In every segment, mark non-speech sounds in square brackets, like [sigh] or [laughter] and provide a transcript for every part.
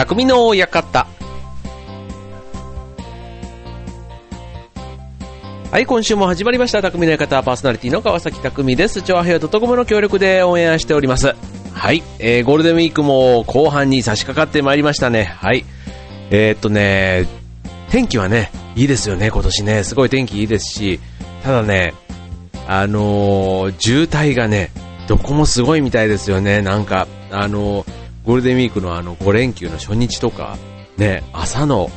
匠の館。はい、今週も始まりました。匠の館パーソナリティの川崎匠です。調和平和 .com の協力でオンエアしております。はい、えー、ゴールデンウィークも後半に差し掛かってまいりましたね。はい。えー、っとね、天気はね、いいですよね、今年ね。すごい天気いいですし、ただね、あのー渋滞がね、どこもすごいみたいですよね。なんか、あのーゴールデンウィークのあの5連休の初日とか、ね、朝の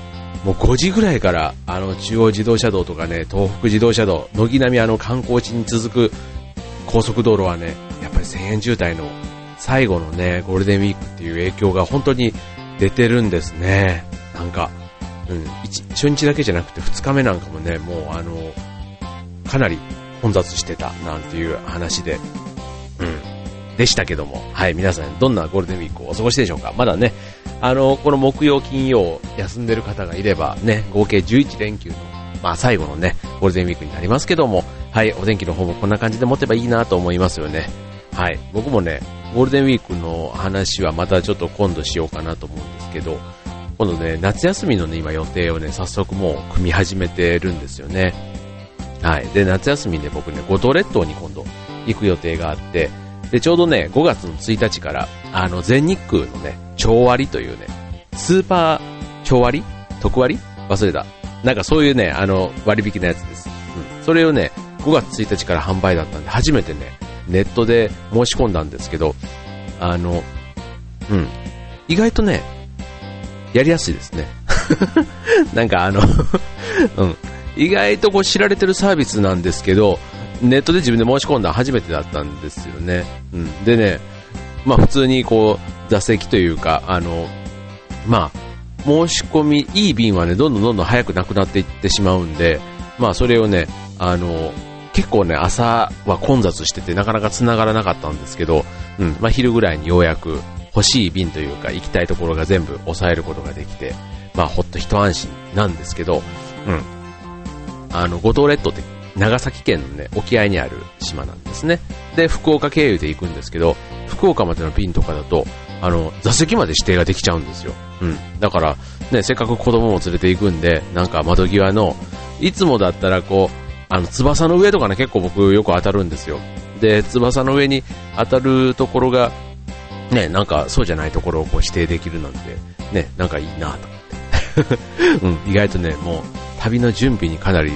もう5時ぐらいから、あの、中央自動車道とかね、東北自動車道、軒並みあの観光地に続く高速道路はね、やっぱり1000円渋滞の最後のね、ゴールデンウィークっていう影響が本当に出てるんですね。なんか、うん、初日だけじゃなくて2日目なんかもね、もうあの、かなり混雑してたなんていう話で、うん、でしたけども、はい、皆さんどんなゴールデンウィークをお過ごしでしょうか？まだね、あの、この木曜、金曜休んでる方がいればね、合計11連休の、まあ最後のね、ゴールデンウィークになりますけども、はい、お天気の方もこんな感じで持てばいいなと思いますよね。はい、僕もね、ゴールデンウィークの話はまたちょっと今度しようかなと思うんですけど、今度ね、夏休みのね、今予定をね、早速もう組み始めてるんですよね。はい。で、夏休みで僕ね、五島列島に今度行く予定があって、で、ちょうどね、5月の1日から、あの、全日空のね、超割というね、スーパー超割？特割？忘れた。なんかそういうね、あの、割引のやつです。うん。それをね、5月1日から販売だったんで、初めてね、ネットで申し込んだんですけど、あの、うん。意外とね、やりやすいですね。[laughs] なんかあの、[laughs] うん。意外とこう知られてるサービスなんですけど、ネットで自分で申し込んだ初めてだったんですよね。うん。でね、まあ普通にこう、座席というか、あの、まあ、申し込み、いい便はね、どんどんどんどん早くなくなっていってしまうんで、まあそれをね、あの、結構ね、朝は混雑しててなかなか繋がらなかったんですけど、うん、まあ昼ぐらいにようやく欲しい便というか行きたいところが全部抑えることができて、まあほっと一安心なんですけど、うん。あの、五島列島って長崎県のね、沖合にある島なんですね。で、福岡経由で行くんですけど、福岡までの便とかだと、あの、座席まで指定ができちゃうんですよ。うん。だから、ね、せっかく子供も連れて行くんで、なんか窓際の、いつもだったらこう、あの、翼の上とかね、結構僕よく当たるんですよ。で、翼の上に当たるところが、ね、なんかそうじゃないところをこう指定できるなんて、ね、なんかいいなと思って。[laughs] うん、意外とね、もう、旅の準備にかなり、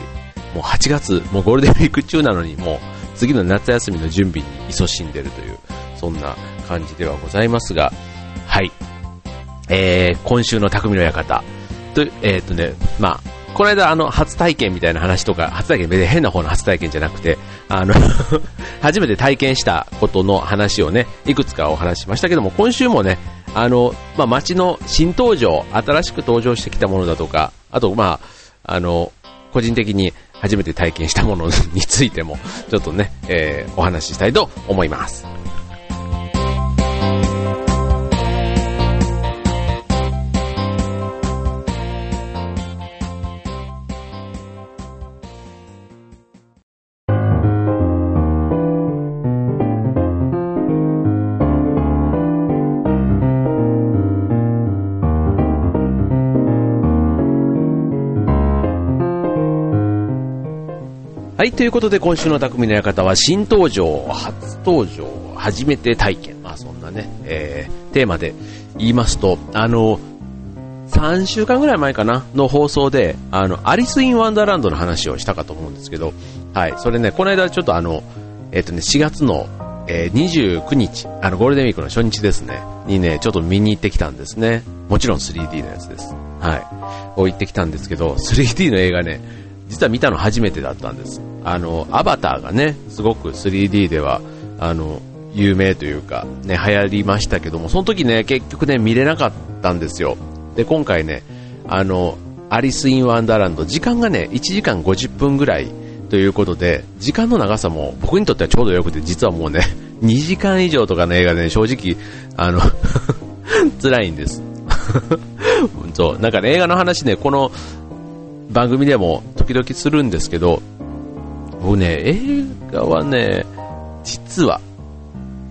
もう8月、もうゴールデンウィーク中なのに、もう、次の夏休みの準備に勤しんでるという、そんな感じではございますが、はい。えー、今週の匠の館。と、えーっとね、まあ、この間あの、初体験みたいな話とか、初体験別に変な方の初体験じゃなくて、あの、[laughs] 初めて体験したことの話をね、いくつかお話ししましたけども、今週もね、あの、まあ、街の新登場、新しく登場してきたものだとか、あと、まあ、あの、個人的に初めて体験したものについても、ちょっとね、えーお話ししたいと思います。はい、ということで今週の匠の館は新登場、初登場、初めて体験。まあそんなね、えー、テーマで言いますと、あの、3週間ぐらい前かなの放送で、あの、アリス・イン・ワンダーランドの話をしたかと思うんですけど、はい、それね、この間ちょっとあの、えっ、とね、4月の、えー29日、あの、ゴールデンウィークの初日ですね、にね、ちょっと見に行ってきたんですね。もちろん 3D のやつです。はい。を行ってきたんですけど、3D の映画ね、実は見たの初めてだったんです。あの、アバターがね、すごく 3D では、あの、有名というか、ね、流行りましたけども、その時ね、結局ね、見れなかったんですよ。で、今回ね、あの、アリス・イン・ワンダーランド、時間がね、1時間50分ぐらいということで、時間の長さも僕にとってはちょうどよくて、実はもうね、[laughs] 2時間以上とかの映画でね、正直、あの、[laughs] 辛いんです。[laughs] そう、なんかね、映画の話ね、この番組でも時々するんですけど、僕ね、映画はね、実は、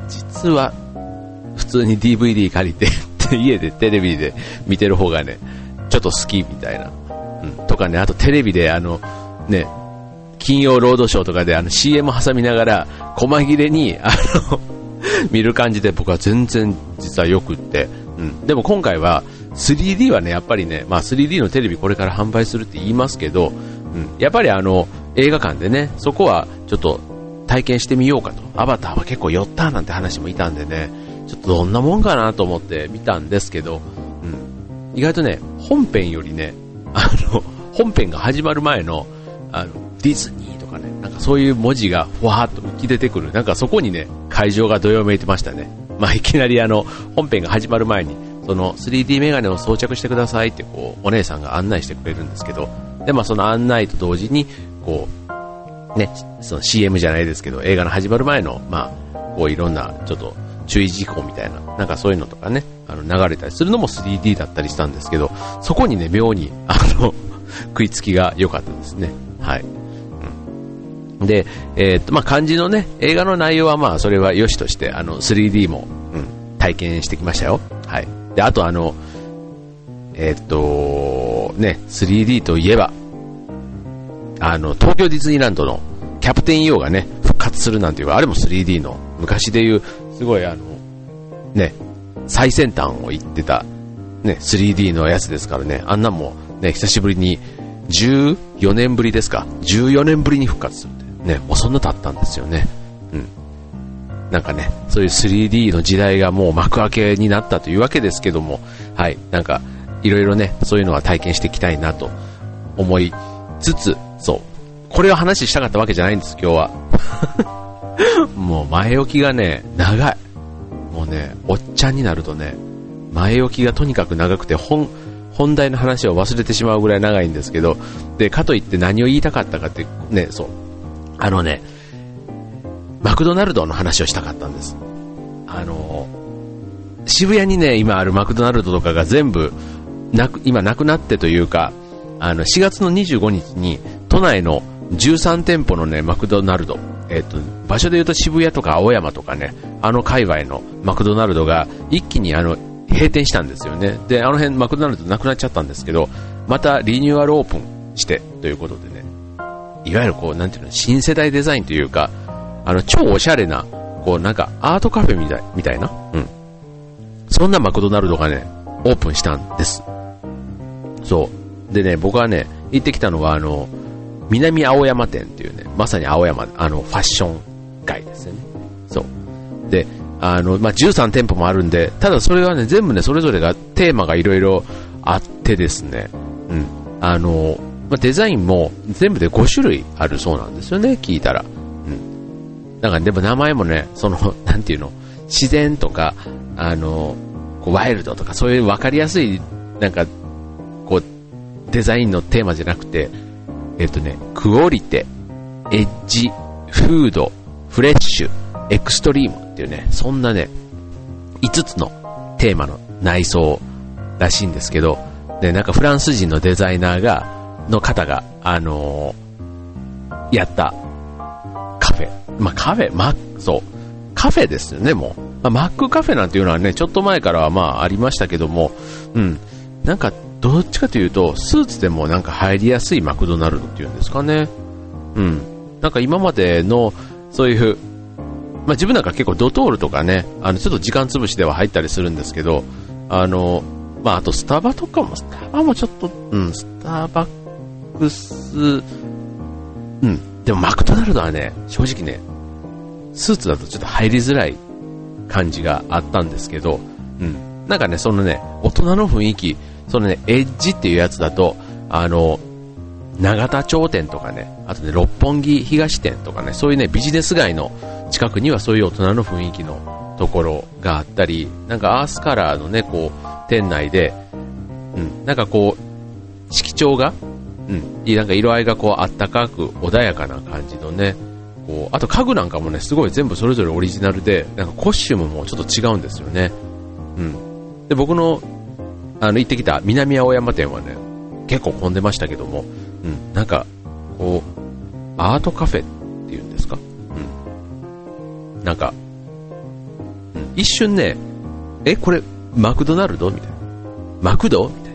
実は、普通に DVD 借りて [laughs] 家でテレビで見てる方がね、ちょっと好きみたいな。うん。とかね、あとテレビであの、ね、金曜ロードショーとかであの CM 挟みながら、細切れに、あの [laughs] 見る感じで僕は全然実は良くって、うん。でも今回は 3D はね、やっぱりね、まあ 3D のテレビこれから販売するって言いますけど、うん。やっぱりあの、映画館でね、そこはちょっと体験してみようかと。アバターは結構寄ったなんて話もいたんでね、ちょっとどんなもんかなと思って見たんですけど、うん。意外とね、本編よりね、あの、本編が始まる前の、あの、ディズニーとかね、なんかそういう文字がふわーっと浮き出てくる。なんかそこにね、会場がどよめいてましたね。まあいきなりあの、本編が始まる前に、その 3D メガネを装着してくださいってこう、お姉さんが案内してくれるんですけど、で、まあその案内と同時に、こう、ね、その CM じゃないですけど、映画の始まる前の、まあ、こういろんな、ちょっと注意事項みたいな、なんかそういうのとかね、あの流れたりするのも 3D だったりしたんですけど、そこにね、妙に、あの、[laughs] 食いつきが良かったですね。はい。で、えー、っと、まあ、漢字のね、映画の内容はまあ、それは良しとして、あの、3D も、うん、体験してきましたよ。で、あとあの、えー、っと、ね、3D といえば、あの、東京ディズニーランドのキャプテン EO がね、復活するなんていうか、あれも 3D の、昔でいう、すごいあの、ね、最先端を言ってた、ね、3D のやつですからね、あんなんも、ね、久しぶりに、14年ぶりですか、14年ぶりに復活するね、もうそんな経ったんですよね。なんかね、そういう 3D の時代がもう幕開けになったというわけですけども、はい、なんか、いろいろね、そういうのは体験していきたいなと思いつつ、そう。これを話したかったわけじゃないんです、今日は。[laughs] もう前置きがね、長い。もうね、おっちゃんになるとね、前置きがとにかく長くて、本、本題の話を忘れてしまうぐらい長いんですけど、で、かといって何を言いたかったかって、ね、そう。あのね、マクドナルドの話をしたかったんです。あの、渋谷にね、今あるマクドナルドとかが全部、なく、今なくなってというか、あの、4月の25日に、都内の13店舗のね、マクドナルド、えっ、と、場所で言うと渋谷とか青山とかね、あの界隈のマクドナルドが一気にあの、閉店したんですよね。で、あの辺マクドナルドなくなっちゃったんですけど、またリニューアルオープンしてということでね、いわゆるこう、なんていうの、新世代デザインというか、あの、超おしゃれな、こう、なんか、アートカフェみたい、みたいな、うん。そんなマクドナルドがね、オープンしたんです。そう。でね、僕はね、行ってきたのは、あの、南青山店っていうね、まさに青山、あの、ファッション街ですよね。そう。で、あの、まあ、13店舗もあるんで、ただそれはね、全部ね、それぞれが、テーマがいろいろあってですね、うん。あの、まあ、デザインも全部で5種類あるそうなんですよね、聞いたら。なんかでも名前もね、その、[laughs] なんていうの、自然とか、あの、こうワイルドとかそういう分かりやすい、なんか、こう、デザインのテーマじゃなくて、えっ、とね、クオリテ、エッジ、フード、フレッシュ、エクストリームっていうね、そんなね、5つのテーマの内装らしいんですけど、で、なんかフランス人のデザイナーが、の方が、あのー、やった。まあ、カフェ、ま、そう。カフェですよね、もう。まあ、マックカフェなんていうのはね、ちょっと前からはまあありましたけども、うん。なんか、どっちかというと、スーツでもなんか入りやすいマクドナルドっていうんですかね。うん。なんか今までの、そういう、まあ自分なんか結構ドトールとかね、あの、ちょっと時間潰しでは入ったりするんですけど、あの、まああとスタバとかも、スタバもちょっと、うん、スターバックス、うん。でもマクドナルドはね、正直ね、スーツだとちょっと入りづらい感じがあったんですけど、うん。なんかね、そのね、大人の雰囲気、そのね、エッジっていうやつだと、あの、長田町店とかね、あとね、六本木東店とかね、そういうね、ビジネス街の近くにはそういう大人の雰囲気のところがあったり、なんかアースカラーのね、こう、店内で、うん、なんかこう、色調がうん、なんか色合いがこうあったかく穏やかな感じのね、こうあと家具なんかもね、すごい全部それぞれオリジナルで、なんかコスチュームもちょっと違うんですよね。うん。で、僕の、あの、行ってきた南青山店はね、結構混んでましたけども、うん、なんか、こう、アートカフェっていうんですか？うん。なんか、うん、一瞬ね、え、これ、マクドナルド？みたいな。マクド？み。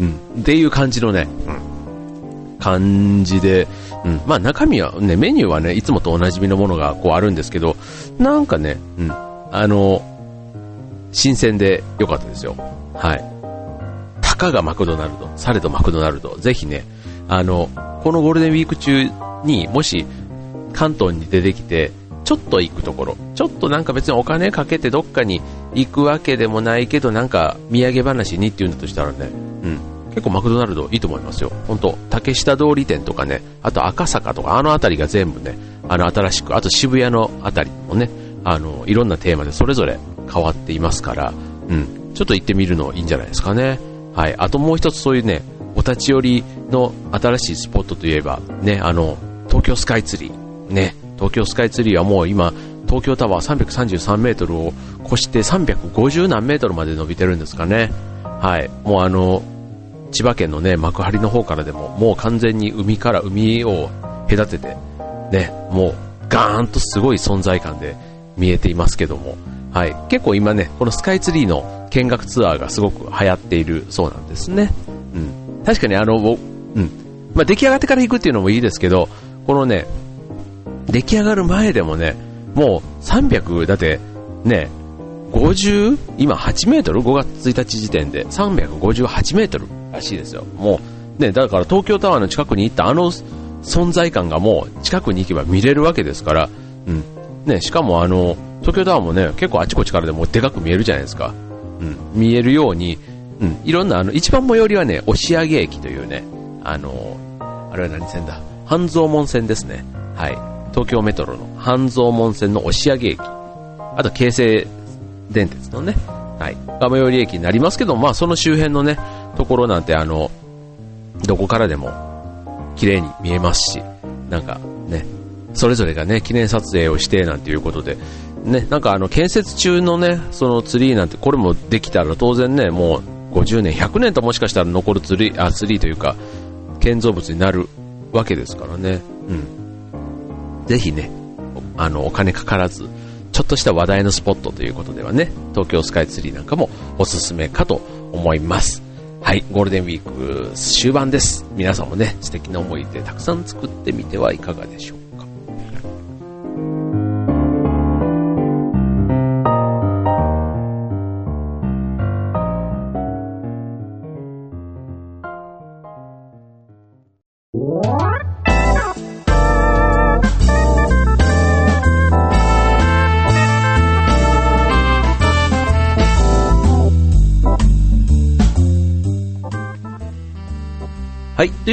うん。っていう感じのね、うん、感じで、うん。まあ中身はね、メニューはね、いつもとおなじみのものがこうあるんですけど、なんかね、うん。あの、新鮮で良かったですよ。はい。たかがマクドナルド、されどマクドナルド、ぜひね、あの、このゴールデンウィーク中にもし関東に出てきて、ちょっと行くところ、ちょっとなんか別にお金かけてどっかに行くわけでもないけど、なんか土産話にっていうんだとしたらね、うん、結構マクドナルドいいと思いますよ。本当竹下通り店とかね、あと赤坂とか、あの辺りが全部ね、あの新しく、あと渋谷の辺りもね、あの、いろんなテーマでそれぞれ変わっていますから、うん、ちょっと行ってみるのいいんじゃないですかね。はい。あともう一つそういうね、お立ち寄りの新しいスポットといえば、ね、あの、東京スカイツリー、ね、東京スカイツリーはもう今、東京タワー333メートルを越して350何メートルまで伸びてるんですかね。はい。もうあの、千葉県のね、幕張の方からでも、もう完全に海から海を隔てて、ね、もうガーンとすごい存在感で見えていますけども、はい。結構今ね、このスカイツリーの見学ツアーがすごく流行っているそうなんですね。うん。確かにあの、うん。まあ、出来上がってから行くっていうのもいいですけど、このね、出来上がる前でもね、もう300、だってね、50、今8メートル ?5 月1日時点で358メートルらしいですよ。もう、ね、だから東京タワーの近くに行ったあの存在感がもう近くに行けば見れるわけですから、うん。ね、しかもあの、東京タワーもね、結構あちこちからでもでかく見えるじゃないですか。うん。見えるように、うん。いろんな、あの、一番最寄りはね、押上駅というね、あの、あれは何線だ？半蔵門線ですね。はい。東京メトロの半蔵門線の押上駅。あと、京成電鉄のね、はい。が最寄り駅になりますけど、まあ、その周辺のね、ところなんて、あの、どこからでも綺麗に見えますし、なんかね、それぞれがね、記念撮影をしてなんていうことで、ね、なんかあの、建設中のね、そのツリーなんて、これもできたら当然ね、もう50年、100年ともしかしたら残るツリー、あ、ツリーというか、建造物になるわけですからね、うん。ぜひね、あの、お金かからず、ちょっとした話題のスポットということではね、東京スカイツリーなんかもおすすめかと思います。はい、ゴールデンウィーク終盤です。皆さんもね、素敵な思い出たくさん作ってみてはいかがでしょう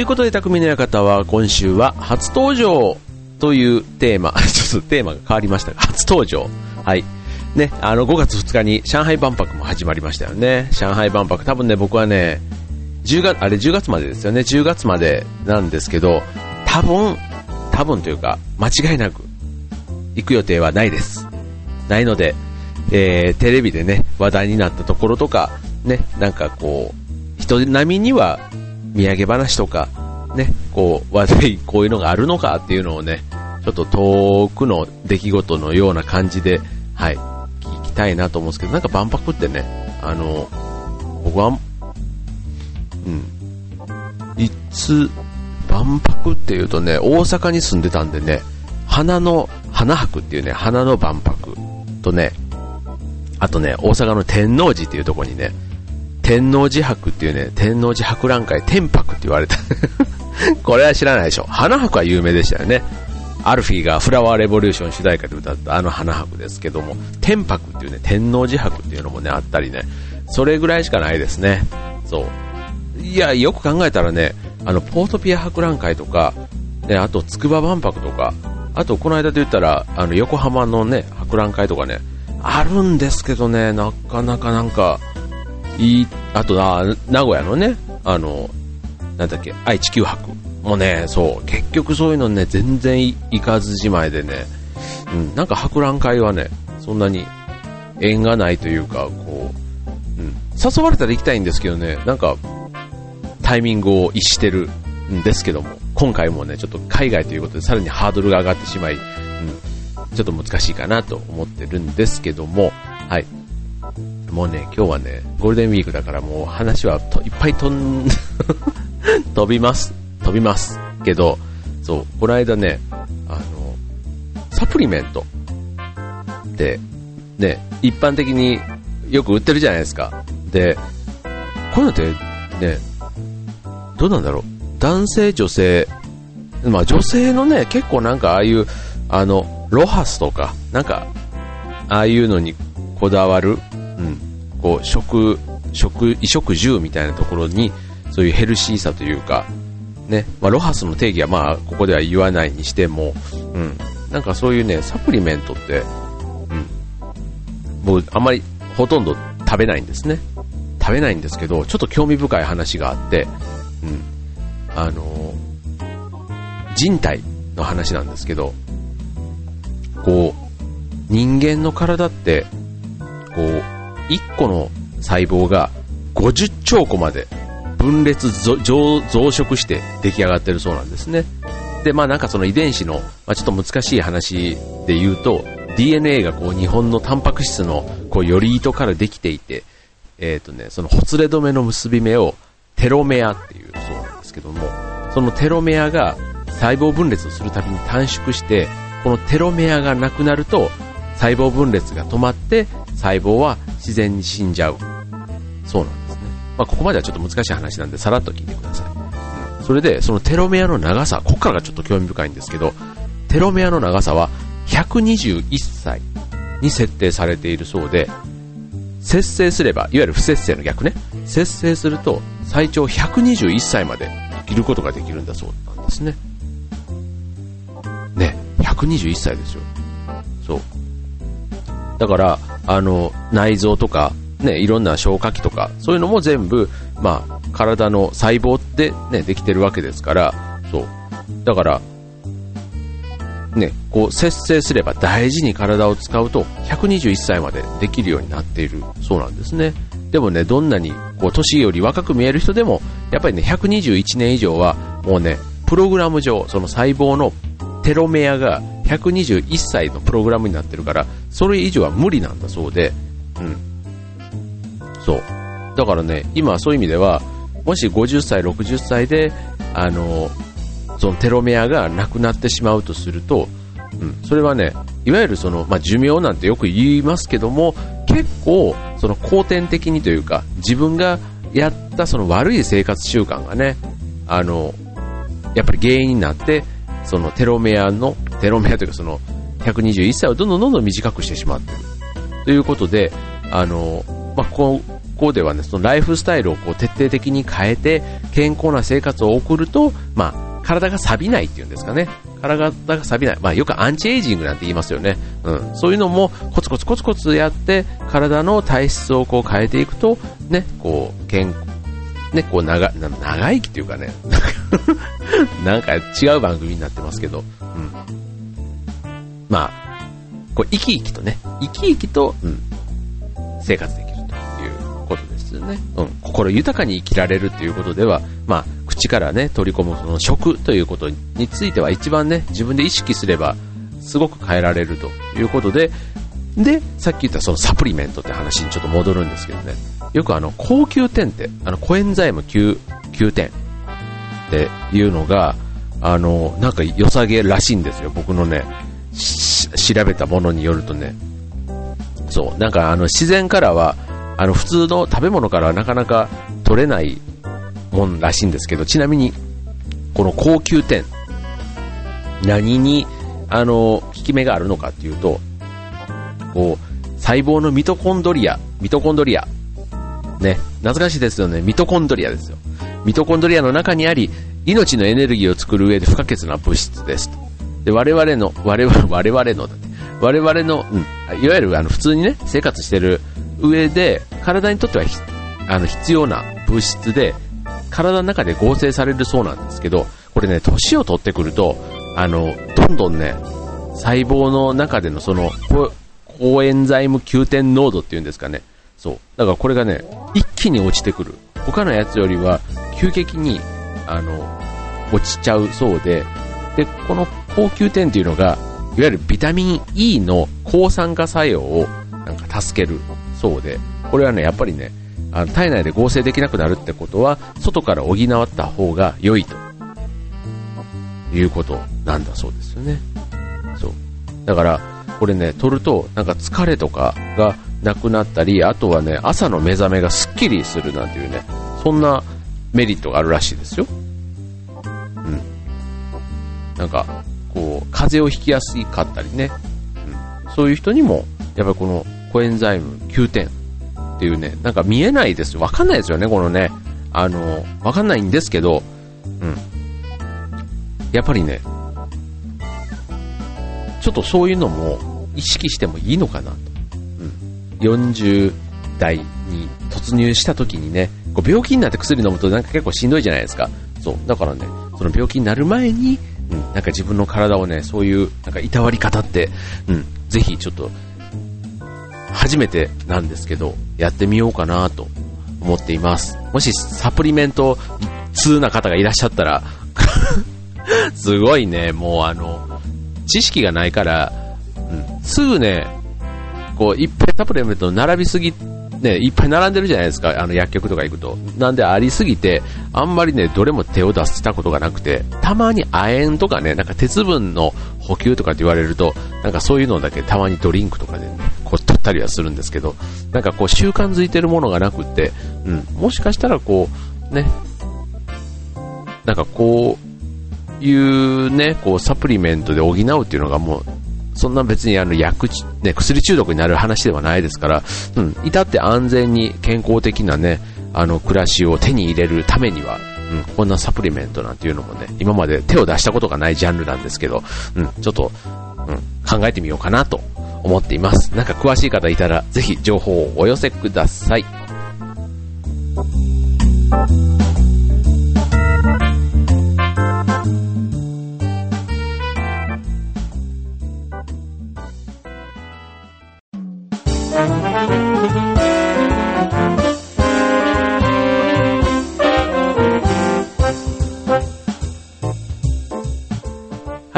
い。ということで、匠の館は今週は初登場というテーマ、[laughs] ちょっとテーマが変わりましたが、初登場。はい。ね、あの、5月2日に上海万博も始まりましたよね。上海万博、多分ね、僕はね、10月、あれ10月までですよね。10月までなんですけど、多分、多分というか、間違いなく、行く予定はないです。ないので、えー、テレビでね、話題になったところとか、ね、なんかこう、人並みには土産話とか、ね、こう、話題、こういうのがあるのかっていうのをね、ちょっと遠くの出来事のような感じで、はい、聞きたいなと思うんですけど、なんか万博ってね、あの、僕は、うん、いつ、万博っていうとね、大阪に住んでたんでね、花の、花博っていうね、花の万博とね、あとね、大阪の天王寺っていうとこにね、天王寺博っていうね、天王寺博覧会、天博って言われた。[laughs] これは知らないでしょ。花博は有名でしたよね。アルフィーがフラワーレボリューション主題歌で歌ったあの花博ですけども、天博っていうね、天王寺博っていうのもね、あったりね、それぐらいしかないですね。そう。いや、よく考えたらね、あの、ポートピア博覧会とか、ね、あと、筑波万博とか、あと、この間で言ったら、あの、横浜のね、博覧会とかね、あるんですけどね、なかなかなんか、い、あとな、名古屋のね、あの、なんだっけ、愛・地球博もね、そう、結局そういうのね、全然行かずじまいでね、うん、なんか博覧会はね、そんなに縁がないというか、こう、うん、誘われたら行きたいんですけどね、なんか、タイミングを逸してるんですけども、今回もね、ちょっと海外ということでさらにハードルが上がってしまい、うん、ちょっと難しいかなと思ってるんですけども、はい。もうね、今日はね、ゴールデンウィークだからもう話はいっぱい飛ん、[laughs] 飛びます。飛びます。けど、そう、この間ね、あの、サプリメントって、ね、一般的によく売ってるじゃないですか。で、こういうのって、ね、どうなんだろう。男性、女性、まあ女性のね、結構なんかああいう、あの、ロハスとか、なんか、ああいうのにこだわる、こう、食、食、衣食住みたいなところに、そういうヘルシーさというか、ね、まあ、ロハスの定義はまあ、ここでは言わないにしても、うん、なんかそういうね、サプリメントって、うん、僕、あんまり、ほとんど食べないんですね。食べないんですけど、ちょっと興味深い話があって、うん、あの人体の話なんですけど、こう、人間の体って、こう、1個の細胞が50兆個まで分裂増殖して出来上がってるそうなんですね。で、まあなんかその遺伝子の、まあ、ちょっと難しい話で言うと、DNA がこう日本のタンパク質のこうより糸からできていて、えっ、ー、とね、そのほつれ止めの結び目をテロメアっていうそうなんですけども、そのテロメアが細胞分裂をするたびに短縮して、このテロメアがなくなると細胞分裂が止まって細胞は自然に死んじゃう。そうなんですね。まあ、ここまではちょっと難しい話なんでさらっと聞いてください。それで、そのテロメアの長さ、ここからがちょっと興味深いんですけど、テロメアの長さは121歳に設定されているそうで、節制すれば、いわゆる不節制の逆ね、節制すると最長121歳まで生きることができるんだそうなんですね。ね、121歳ですよ。そう。だから、あの、内臓とか、ね、いろんな消化器とか、そういうのも全部、まあ、体の細胞でね、できてるわけですから、そう。だから、ね、こう、節制すれば大事に体を使うと、121歳までできるようになっているそうなんですね。でもね、どんなに、こう、年より若く見える人でも、やっぱりね、121年以上は、もうね、プログラム上、その細胞のテロメアが121歳のプログラムになってるから、それ以上は無理なんだそうで、うん。そう。だからね、今そういう意味では、もし50歳、60歳で、あの、そのテロメアがなくなってしまうとすると、うん、それはね、いわゆるその、まあ、寿命なんてよく言いますけども、結構、その後天的にというか、自分がやったその悪い生活習慣がね、あの、やっぱり原因になって、そのテロメアの、テロメアというかその121歳をどんどんどんどん短くしてしまっている。ということで、あの、まあ、ここではね、そのライフスタイルをこう徹底的に変えて、健康な生活を送ると、まあ、体が錆びないっていうんですかね。体が錆びない。まあ、よくアンチエイジングなんて言いますよね。うん。そういうのもコツコツコツコツやって、体の体質をこう変えていくと、ね、こう、健康、ね、こう長、長生きっていうかね、[laughs] なんか違う番組になってますけど、うん。まあ、こう生き生きとね、生き生きと、うん、生活できるということですよね。うん、心豊かに生きられるということでは、まあ、口からね、取り込むその食ということについては一番ね、自分で意識すれば、すごく変えられるということで、で、さっき言ったそのサプリメントって話にちょっと戻るんですけどね、よくあの、高級点って、あの、コエンザイム9、9点っていうのが、あの、なんか良さげらしいんですよ。僕のね、調べたものによるとね。そう、なんかあの、自然からは、あの、普通の食べ物からはなかなか取れないもんらしいんですけど、ちなみに、この高級点、何に、あの、効き目があるのかっていうと、こう、細胞のミトコンドリア、ミトコンドリアね、懐かしいですよね。ミトコンドリアですよ。ミトコンドリアの中にあり、命のエネルギーを作る上で不可欠な物質ですと。で、我々の、我々、我々の、我々の、うん、いわゆるあの普通にね、生活してる上で、体にとってはあの必要な物質で、体の中で合成されるそうなんですけど、これね、年を取ってくると、あの、どんどんね、細胞の中でのその、抗エンザイム急点濃度っていうんですかね、そう。だからこれがね、一気に落ちてくる。他のやつよりは、急激に、あの、落ちちゃうそうで、で、この高級点っていうのが、いわゆるビタミン E の抗酸化作用をなんか助けるそうで、これはね、やっぱりね、あの体内で合成できなくなるってことは、外から補った方が良いということなんだそうですよね。そう。だから、これね、取ると、なんか疲れとかがなくなったり、あとはね、朝の目覚めがスッキリするなんていうね、そんなメリットがあるらしいですよ。うん。なんか、こう、風邪をひきやすかったりね、うん、そういう人にも、やっぱりこのコエンザイム9点っていうね、なんか見えないですよ。わかんないですよね、このね。あの、わかんないんですけど、うん。やっぱりね、ちょっとそういうのも意識してもいいのかなと。うん。40代に突入した時にね、こう病気になって薬飲むとなんか結構しんどいじゃないですか。そう。だからね、その病気になる前に、うん、なんか自分の体をね、そういう、なんかいたわり方って、うん、ぜひちょっと、初めてなんですけど、やってみようかなと思っています。もしサプリメント通な方がいらっしゃったら [laughs] すごいね、もうあの、知識がないから、うん、すぐね、こう、いっぱいサプリメント並びすぎ、ね、いっぱい並んでるじゃないですか、あの薬局とか行くと。なんでありすぎて、あんまりね、どれも手を出したことがなくて、たまに亜鉛とかね、なんか鉄分の補給とかって言われると、なんかそういうのだけたまにドリンクとかでね、こう取ったりはするんですけど、なんかこう習慣づいてるものがなくって、うん、もしかしたらこう、ね、なんかこう、いうね、こうサプリメントで補うっていうのがもう、そんな別にあの薬、ね、薬中毒になる話ではないですから、うん、至って安全に健康的なね、あの暮らしを手に入れるためには、うん、こんなサプリメントなんていうのもね、今まで手を出したことがないジャンルなんですけど、うん、ちょっと、うん、考えてみようかなと思っています。なんか詳しい方いたら、ぜひ情報をお寄せください。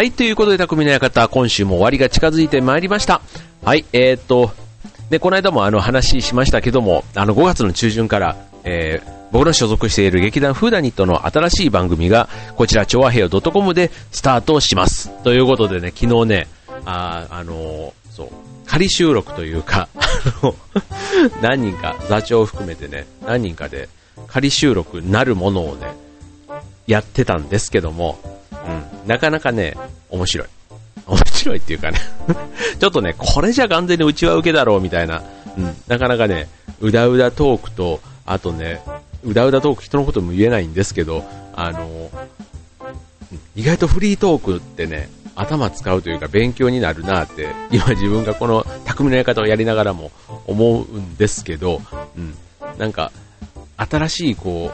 はい、ということで、匠の館、今週も終わりが近づいてまいりました。はい、えー、っと、ね、この間もあの話しましたけども、あの5月の中旬から、えー、僕の所属している劇団フーダニットの新しい番組が、こちら、調和平洋 .com でスタートします。ということでね、昨日ね、あ、あのー、そう、仮収録というか、あの、[laughs] 何人か、座長を含めてね、何人かで仮収録なるものをね、やってたんですけども、うん、なかなかね、面白い。面白いっていうかね。[laughs] ちょっとね、これじゃ完全にうちは受けだろうみたいな、うん、なかなかね、うだうだトークと、あとね、うだうだトーク人のことも言えないんですけど、あの、意外とフリートークってね、頭使うというか勉強になるなって、今自分がこの匠のやり方をやりながらも思うんですけど、うん、なんか、新しいこ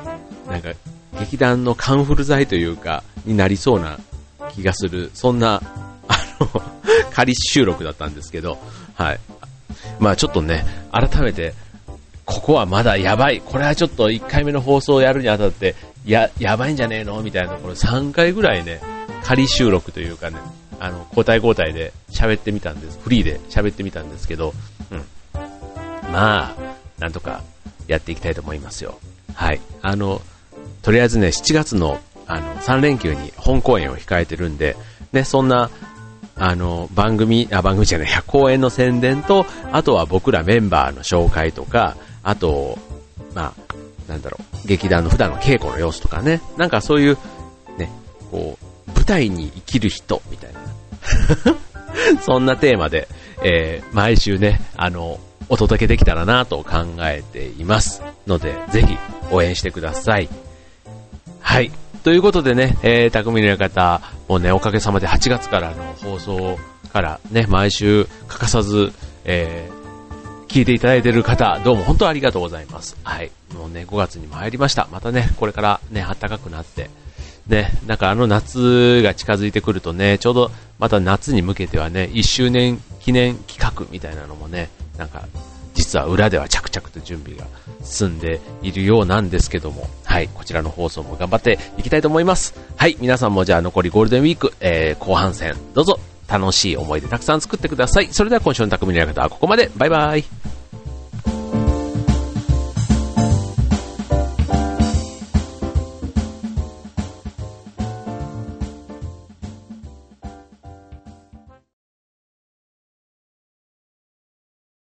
う、なんか劇団のカンフル剤というか、になりそうな気がする、そんな、あの、[laughs] 仮収録だったんですけど、はい。まあちょっとね、改めて、ここはまだやばい。これはちょっと1回目の放送をやるにあたって、や、やばいんじゃねえのみたいなところ3回ぐらいね、仮収録というかね、あの、交代交代で喋ってみたんです。フリーで喋ってみたんですけど、うん。まあ、なんとかやっていきたいと思いますよ。はい。あの、とりあえずね、7月のあの3連休に本公演を控えてるんで、ね、そんなあの番組、あ、番組じゃない、公演の宣伝と、あとは僕らメンバーの紹介とか、あと、まあ、なんだろう、劇団の普段の稽古の様子とかね、なんかそういう、ね、こう、舞台に生きる人みたいな。[laughs] そんなテーマで、えー、毎週ね、あの、お届けできたらなと考えています。ので、ぜひ応援してください。はい。ということでね、えー、匠の館、もうね、おかげさまで8月からの放送からね、毎週欠かさず、えー、聞いていただいている方、どうも本当ありがとうございます。はい。もうね、5月に参りました。またね、これからね、暖かくなって、ね、なんかあの夏が近づいてくるとね、ちょうどまた夏に向けてはね、1周年記念企画みたいなのもね、なんか実は裏では着々と準備が進んでいるようなんですけども、はい、こちらの放送も頑張っていきたいと思います。はい、皆さんもじゃあ残りゴールデンウィーク、えー、後半戦、どうぞ楽しい思い出たくさん作ってください。それでは今週の匠の館はここまで。バイバイ。